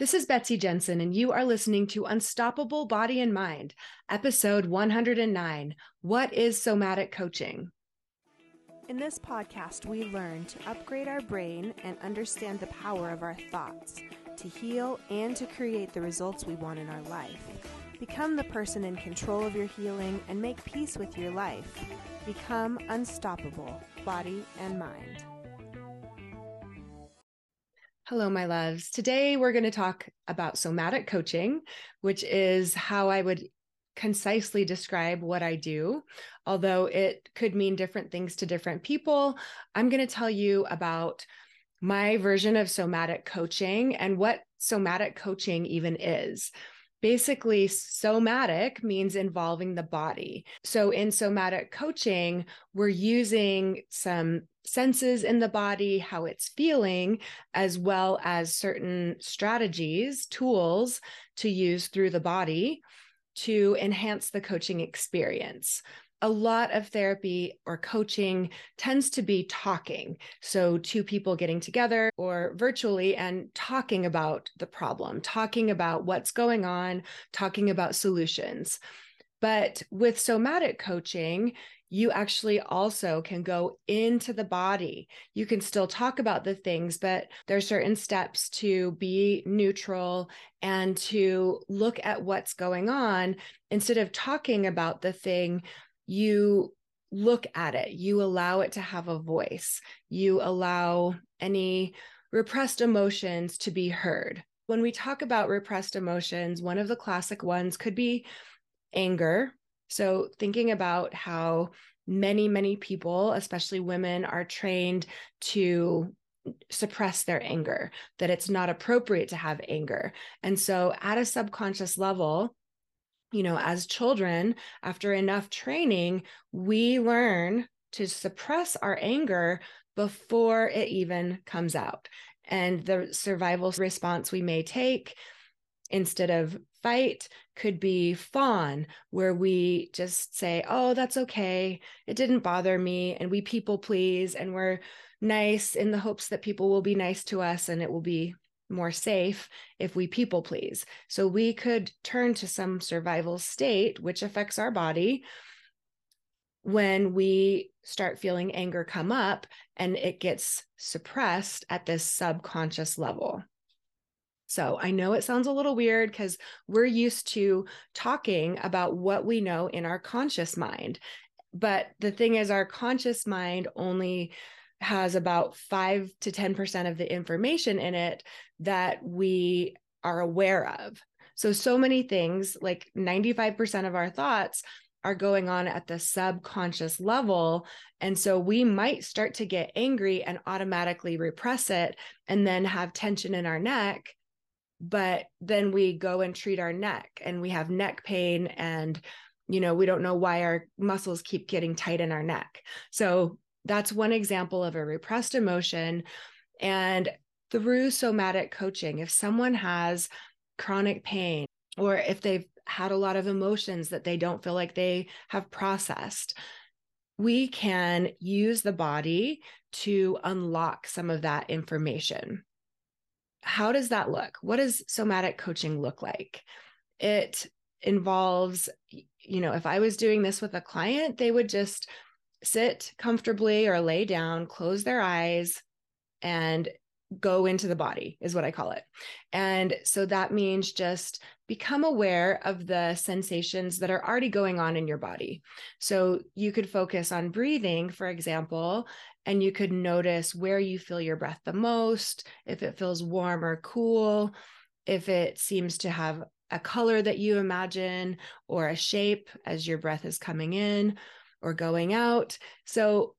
This is Betsy Jensen, and you are listening to Unstoppable Body and Mind, episode 109 What is Somatic Coaching? In this podcast, we learn to upgrade our brain and understand the power of our thoughts to heal and to create the results we want in our life. Become the person in control of your healing and make peace with your life. Become unstoppable, body and mind. Hello, my loves. Today we're going to talk about somatic coaching, which is how I would concisely describe what I do. Although it could mean different things to different people, I'm going to tell you about my version of somatic coaching and what somatic coaching even is. Basically, somatic means involving the body. So, in somatic coaching, we're using some senses in the body, how it's feeling, as well as certain strategies, tools to use through the body to enhance the coaching experience. A lot of therapy or coaching tends to be talking. So, two people getting together or virtually and talking about the problem, talking about what's going on, talking about solutions. But with somatic coaching, you actually also can go into the body. You can still talk about the things, but there are certain steps to be neutral and to look at what's going on. Instead of talking about the thing, you look at it, you allow it to have a voice, you allow any repressed emotions to be heard. When we talk about repressed emotions, one of the classic ones could be anger so, thinking about how many, many people, especially women, are trained to suppress their anger, that it's not appropriate to have anger. And so, at a subconscious level, you know, as children, after enough training, we learn to suppress our anger before it even comes out. And the survival response we may take instead of fight could be fawn, where we just say, oh, that's okay. It didn't bother me. And we people please and we're nice in the hopes that people will be nice to us and it will be more safe if we people please. So we could turn to some survival state, which affects our body when we start feeling anger come up and it gets suppressed at this subconscious level. So I know it sounds a little weird because we're used to talking about what we know in our conscious mind. But the thing is, our conscious mind only has about 5 to 10% of the information in it that we are aware of. So, so many things, like 95% of our thoughts are going on at the subconscious level. And so we might start to get angry and automatically repress it and then have tension in our neck but then we go and treat our neck and we have neck pain and you know we don't know why our muscles keep getting tight in our neck so that's one example of a repressed emotion and through somatic coaching if someone has chronic pain or if they've had a lot of emotions that they don't feel like they have processed we can use the body to unlock some of that information how does that look? What does somatic coaching look like? It involves, you know, if I was doing this with a client, they would just sit comfortably or lay down, close their eyes, and go into the body, is what I call it. And so that means just become aware of the sensations that are already going on in your body. So you could focus on breathing, for example, and you could notice where you feel your breath the most, if it feels warm or cool, if it seems to have a color that you imagine or a shape as your breath is coming in or going out. So,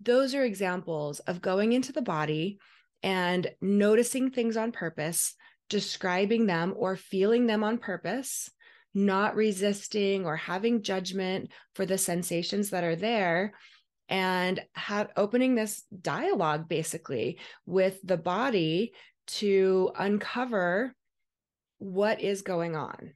those are examples of going into the body and noticing things on purpose, describing them or feeling them on purpose, not resisting or having judgment for the sensations that are there, and have opening this dialogue basically with the body to uncover what is going on.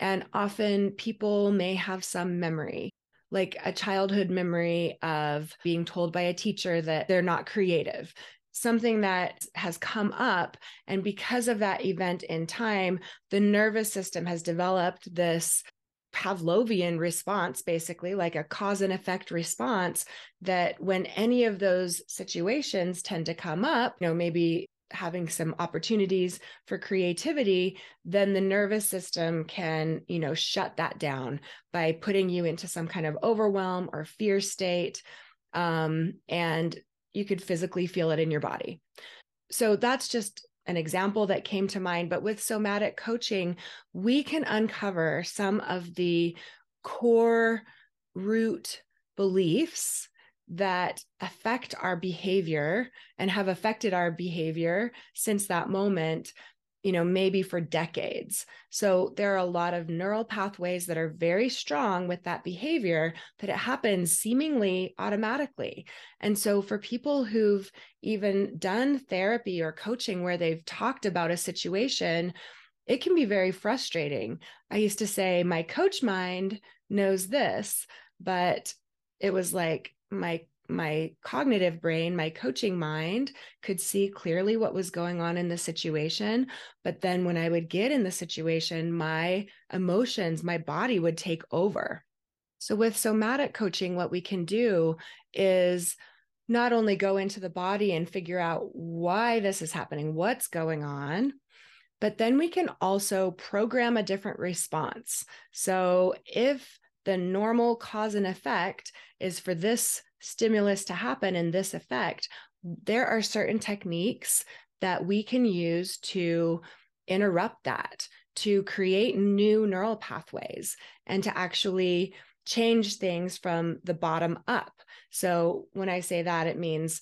And often people may have some memory, like a childhood memory of being told by a teacher that they're not creative. something that has come up. And because of that event in time, the nervous system has developed this Pavlovian response, basically, like a cause and effect response, that when any of those situations tend to come up, you know, maybe having some opportunities for creativity then the nervous system can you know shut that down by putting you into some kind of overwhelm or fear state um, and you could physically feel it in your body. So that's just an example that came to mind but with somatic coaching we can uncover some of the core root beliefs that affect our behavior and have affected our behavior since that moment you know maybe for decades. So there are a lot of neural pathways that are very strong with that behavior that it happens seemingly automatically. And so for people who've even done therapy or coaching where they've talked about a situation it can be very frustrating. I used to say my coach mind knows this but it was like my my cognitive brain, my coaching mind could see clearly what was going on in the situation. But then when I would get in the situation, my emotions, my body would take over. So, with somatic coaching, what we can do is not only go into the body and figure out why this is happening, what's going on, but then we can also program a different response. So, if the normal cause and effect is for this stimulus to happen and this effect, there are certain techniques that we can use to interrupt that, to create new neural pathways, and to actually change things from the bottom up. So when I say that, it means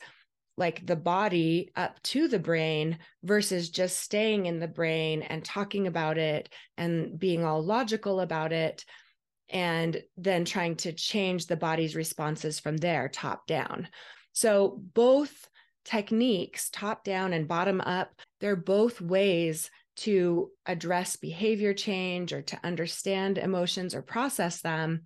like the body up to the brain versus just staying in the brain and talking about it and being all logical about it and then trying to change the body's responses from there, top down. So, both techniques, top down and bottom up, they're both ways to address behavior change or to understand emotions or process them.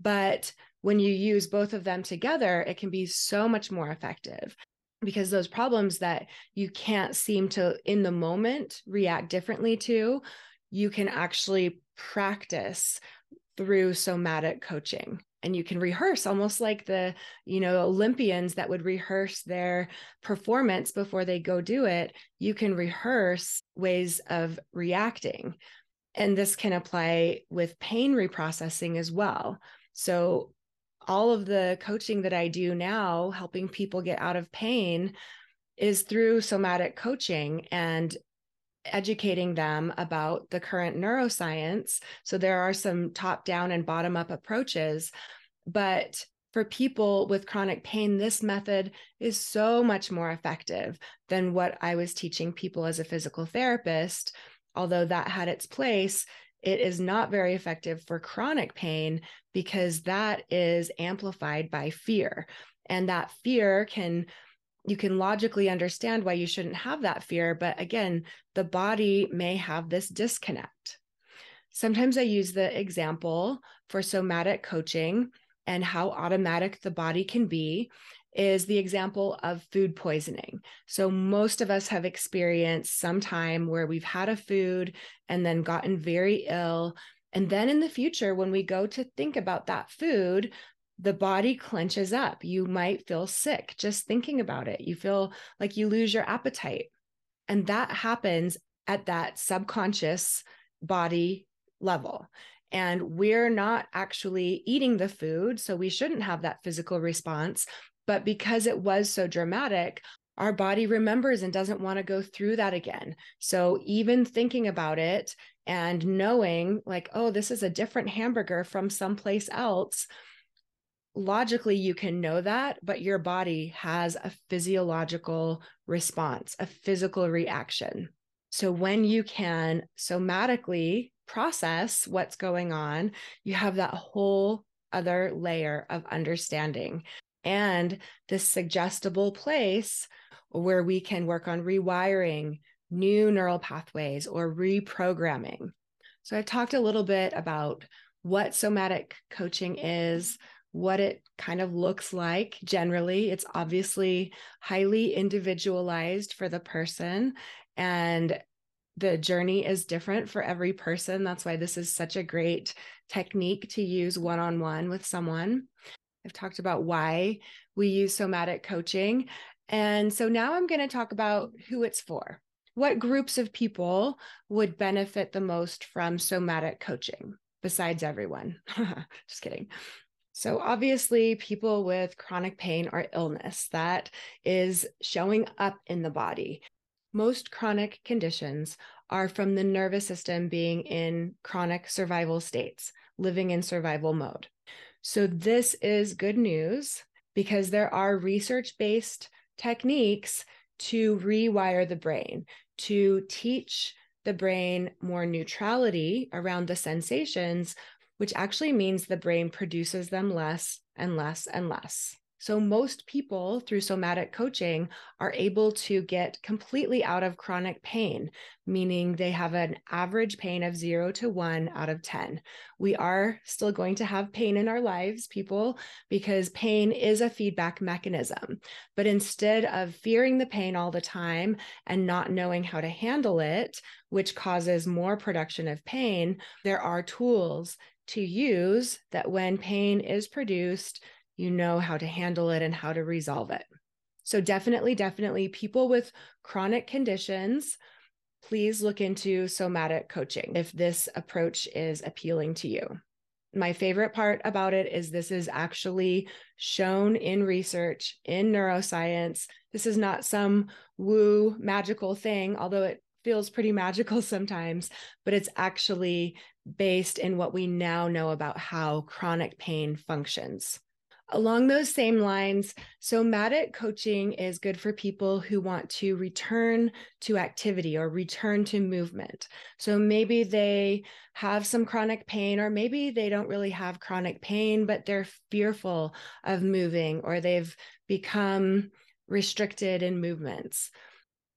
But when you use both of them together, it can be so much more effective because those problems that you can't seem to in the moment react differently to, you can actually practice through somatic coaching and you can rehearse almost like the you know olympians that would rehearse their performance before they go do it. You can rehearse ways of reacting and this can apply with pain reprocessing as well. So all of the coaching that i do now helping people get out of pain is through somatic coaching and educating them about the current neuroscience. So there are some top down and bottom up approaches. But for people with chronic pain, this method is so much more effective than what I was teaching people as a physical therapist. Although that had its place, it is not very effective for chronic pain because that is amplified by fear. And that fear can you can logically understand why you shouldn't have that fear. But again, the body may have this disconnect. Sometimes I use the example for somatic coaching and how automatic the body can be is the example of food poisoning. So, most of us have experienced some time where we've had a food and then gotten very ill. And then in the future, when we go to think about that food, the body clenches up. You might feel sick just thinking about it. You feel like you lose your appetite. And that happens at that subconscious body level. And we're not actually eating the food. So we shouldn't have that physical response. But because it was so dramatic, our body remembers and doesn't want to go through that again. So even thinking about it and knowing, like, oh, this is a different hamburger from someplace else logically you can know that, but your body has a physiological response, a physical reaction. So when you can somatically process what's going on, you have that whole other layer of understanding and this suggestible place where we can work on rewiring new neural pathways or reprogramming. So I've talked a little bit about what somatic coaching is, what it kind of looks like generally. It's obviously highly individualized for the person. And the journey is different for every person. That's why this is such a great technique to use one on one with someone. I've talked about why we use somatic coaching. And so now I'm going to talk about who it's for. What groups of people would benefit the most from somatic coaching besides everyone? Just kidding. So, obviously, people with chronic pain or illness that is showing up in the body. Most chronic conditions are from the nervous system being in chronic survival states, living in survival mode. So, this is good news because there are research based techniques to rewire the brain, to teach the brain more neutrality around the sensations, which actually means the brain produces them less and less and less. So, most people through somatic coaching are able to get completely out of chronic pain, meaning they have an average pain of zero to one out of 10. We are still going to have pain in our lives, people, because pain is a feedback mechanism. But instead of fearing the pain all the time and not knowing how to handle it, which causes more production of pain, there are tools to use that when pain is produced, you know how to handle it and how to resolve it. So, definitely, definitely, people with chronic conditions, please look into somatic coaching if this approach is appealing to you. My favorite part about it is this is actually shown in research in neuroscience. This is not some woo magical thing, although it feels pretty magical sometimes, but it's actually based in what we now know about how chronic pain functions. Along those same lines, somatic coaching is good for people who want to return to activity or return to movement. So maybe they have some chronic pain, or maybe they don't really have chronic pain, but they're fearful of moving or they've become restricted in movements.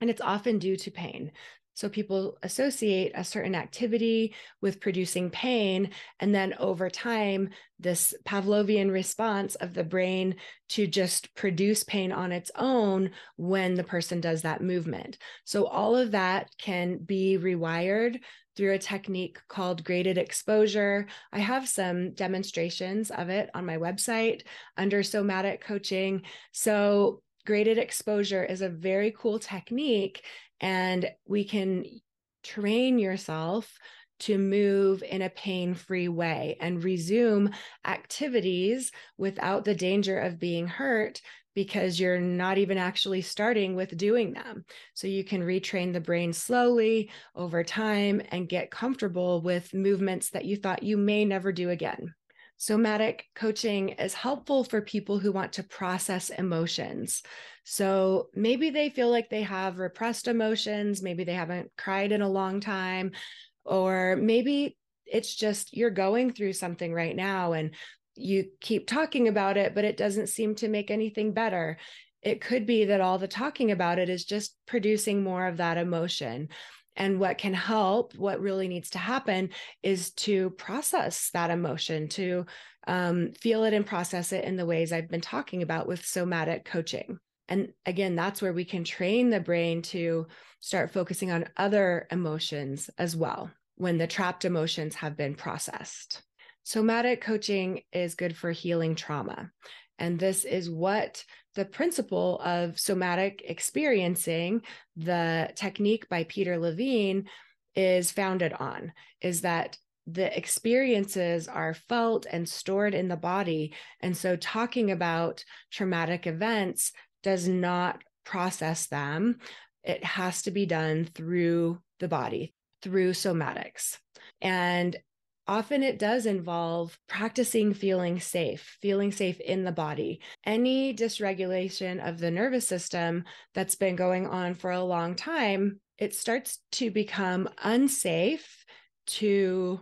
And it's often due to pain. So people associate a certain activity with producing pain. And then over time, this Pavlovian response of the brain to just produce pain on its own when the person does that movement. So all of that can be rewired through a technique called graded exposure. I have some demonstrations of it on my website under somatic coaching. So graded exposure is a very cool technique and we can train yourself to move in a pain free way and resume activities without the danger of being hurt because you're not even actually starting with doing them. So you can retrain the brain slowly over time and get comfortable with movements that you thought you may never do again. Somatic coaching is helpful for people who want to process emotions. So maybe they feel like they have repressed emotions, maybe they haven't cried in a long time, or maybe it's just you're going through something right now and you keep talking about it, but it doesn't seem to make anything better. It could be that all the talking about it is just producing more of that emotion. And what can help, what really needs to happen is to process that emotion, to um, feel it and process it in the ways I've been talking about with somatic coaching. And again, that's where we can train the brain to start focusing on other emotions as well when the trapped emotions have been processed. Somatic coaching is good for healing trauma. And this is what the principle of somatic experiencing, the technique by Peter Levine, is founded on is that the experiences are felt and stored in the body. And so, talking about traumatic events does not process them. It has to be done through the body, through somatics. And often it does involve practicing feeling safe, feeling safe in the body. Any dysregulation of the nervous system that's been going on for a long time, it starts to become unsafe to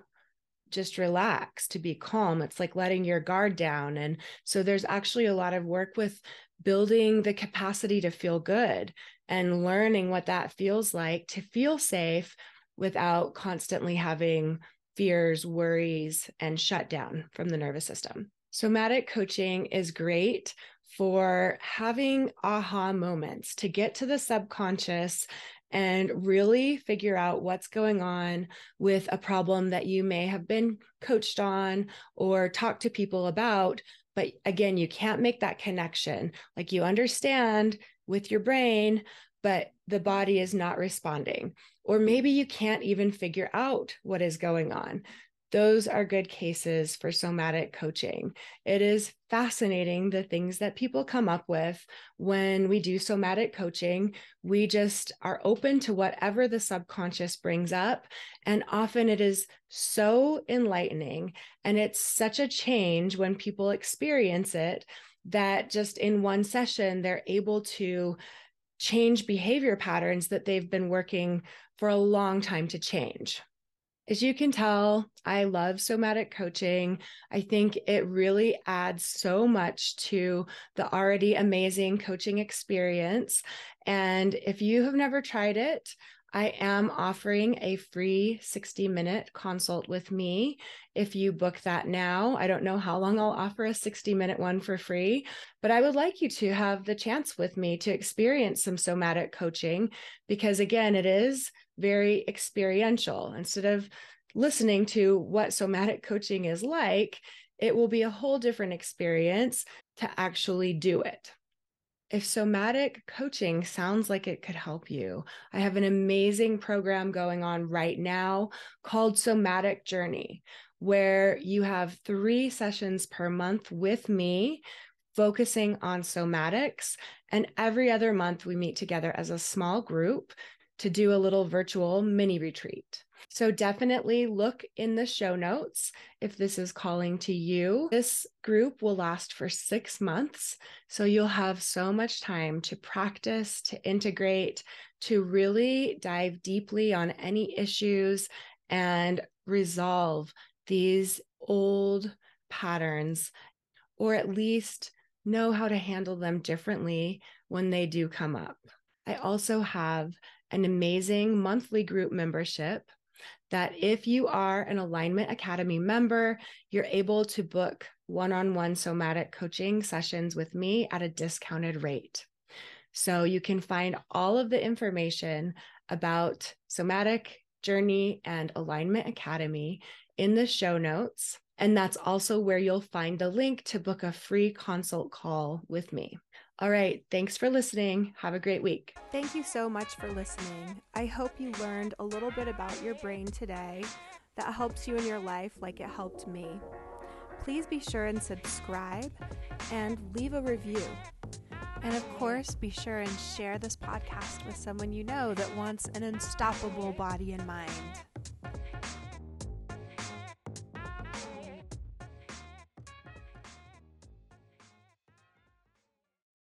just relax, to be calm. It's like letting your guard down. And so there's actually a lot of work with building the capacity to feel good and learning what that feels like to feel safe without constantly having fears, worries, and shutdown from the nervous system. Somatic coaching is great for having aha moments to get to the subconscious and really figure out what's going on with a problem that you may have been coached on or talked to people about. But again, you can't make that connection. Like you understand with your brain, but the body is not responding. Or maybe you can't even figure out what is going on those are good cases for somatic coaching. It is fascinating the things that people come up with when we do somatic coaching. We just are open to whatever the subconscious brings up. And often it is so enlightening and it's such a change when people experience it that just in one session, they're able to change behavior patterns that they've been working for a long time to change. As you can tell, I love somatic coaching. I think it really adds so much to the already amazing coaching experience. And if you have never tried it, I am offering a free 60 minute consult with me. If you book that now, I don't know how long I'll offer a 60 minute one for free, but I would like you to have the chance with me to experience some somatic coaching because, again, it is very experiential. Instead of listening to what somatic coaching is like, it will be a whole different experience to actually do it. If somatic coaching sounds like it could help you, I have an amazing program going on right now called Somatic Journey, where you have three sessions per month with me focusing on somatics. And every other month, we meet together as a small group to do a little virtual mini retreat. So definitely look in the show notes if this is calling to you. This group will last for six months. So you'll have so much time to practice, to integrate, to really dive deeply on any issues and resolve these old patterns, or at least know how to handle them differently when they do come up. I also have an amazing monthly group membership that if you are an Alignment Academy member, you're able to book one on one somatic coaching sessions with me at a discounted rate. So you can find all of the information about Somatic Journey and Alignment Academy in the show notes. And that's also where you'll find the link to book a free consult call with me. All right. Thanks for listening. Have a great week. Thank you so much for listening. I hope you learned a little bit about your brain today that helps you in your life like it helped me. Please be sure and subscribe and leave a review. And of course, be sure and share this podcast with someone you know that wants an unstoppable body and mind.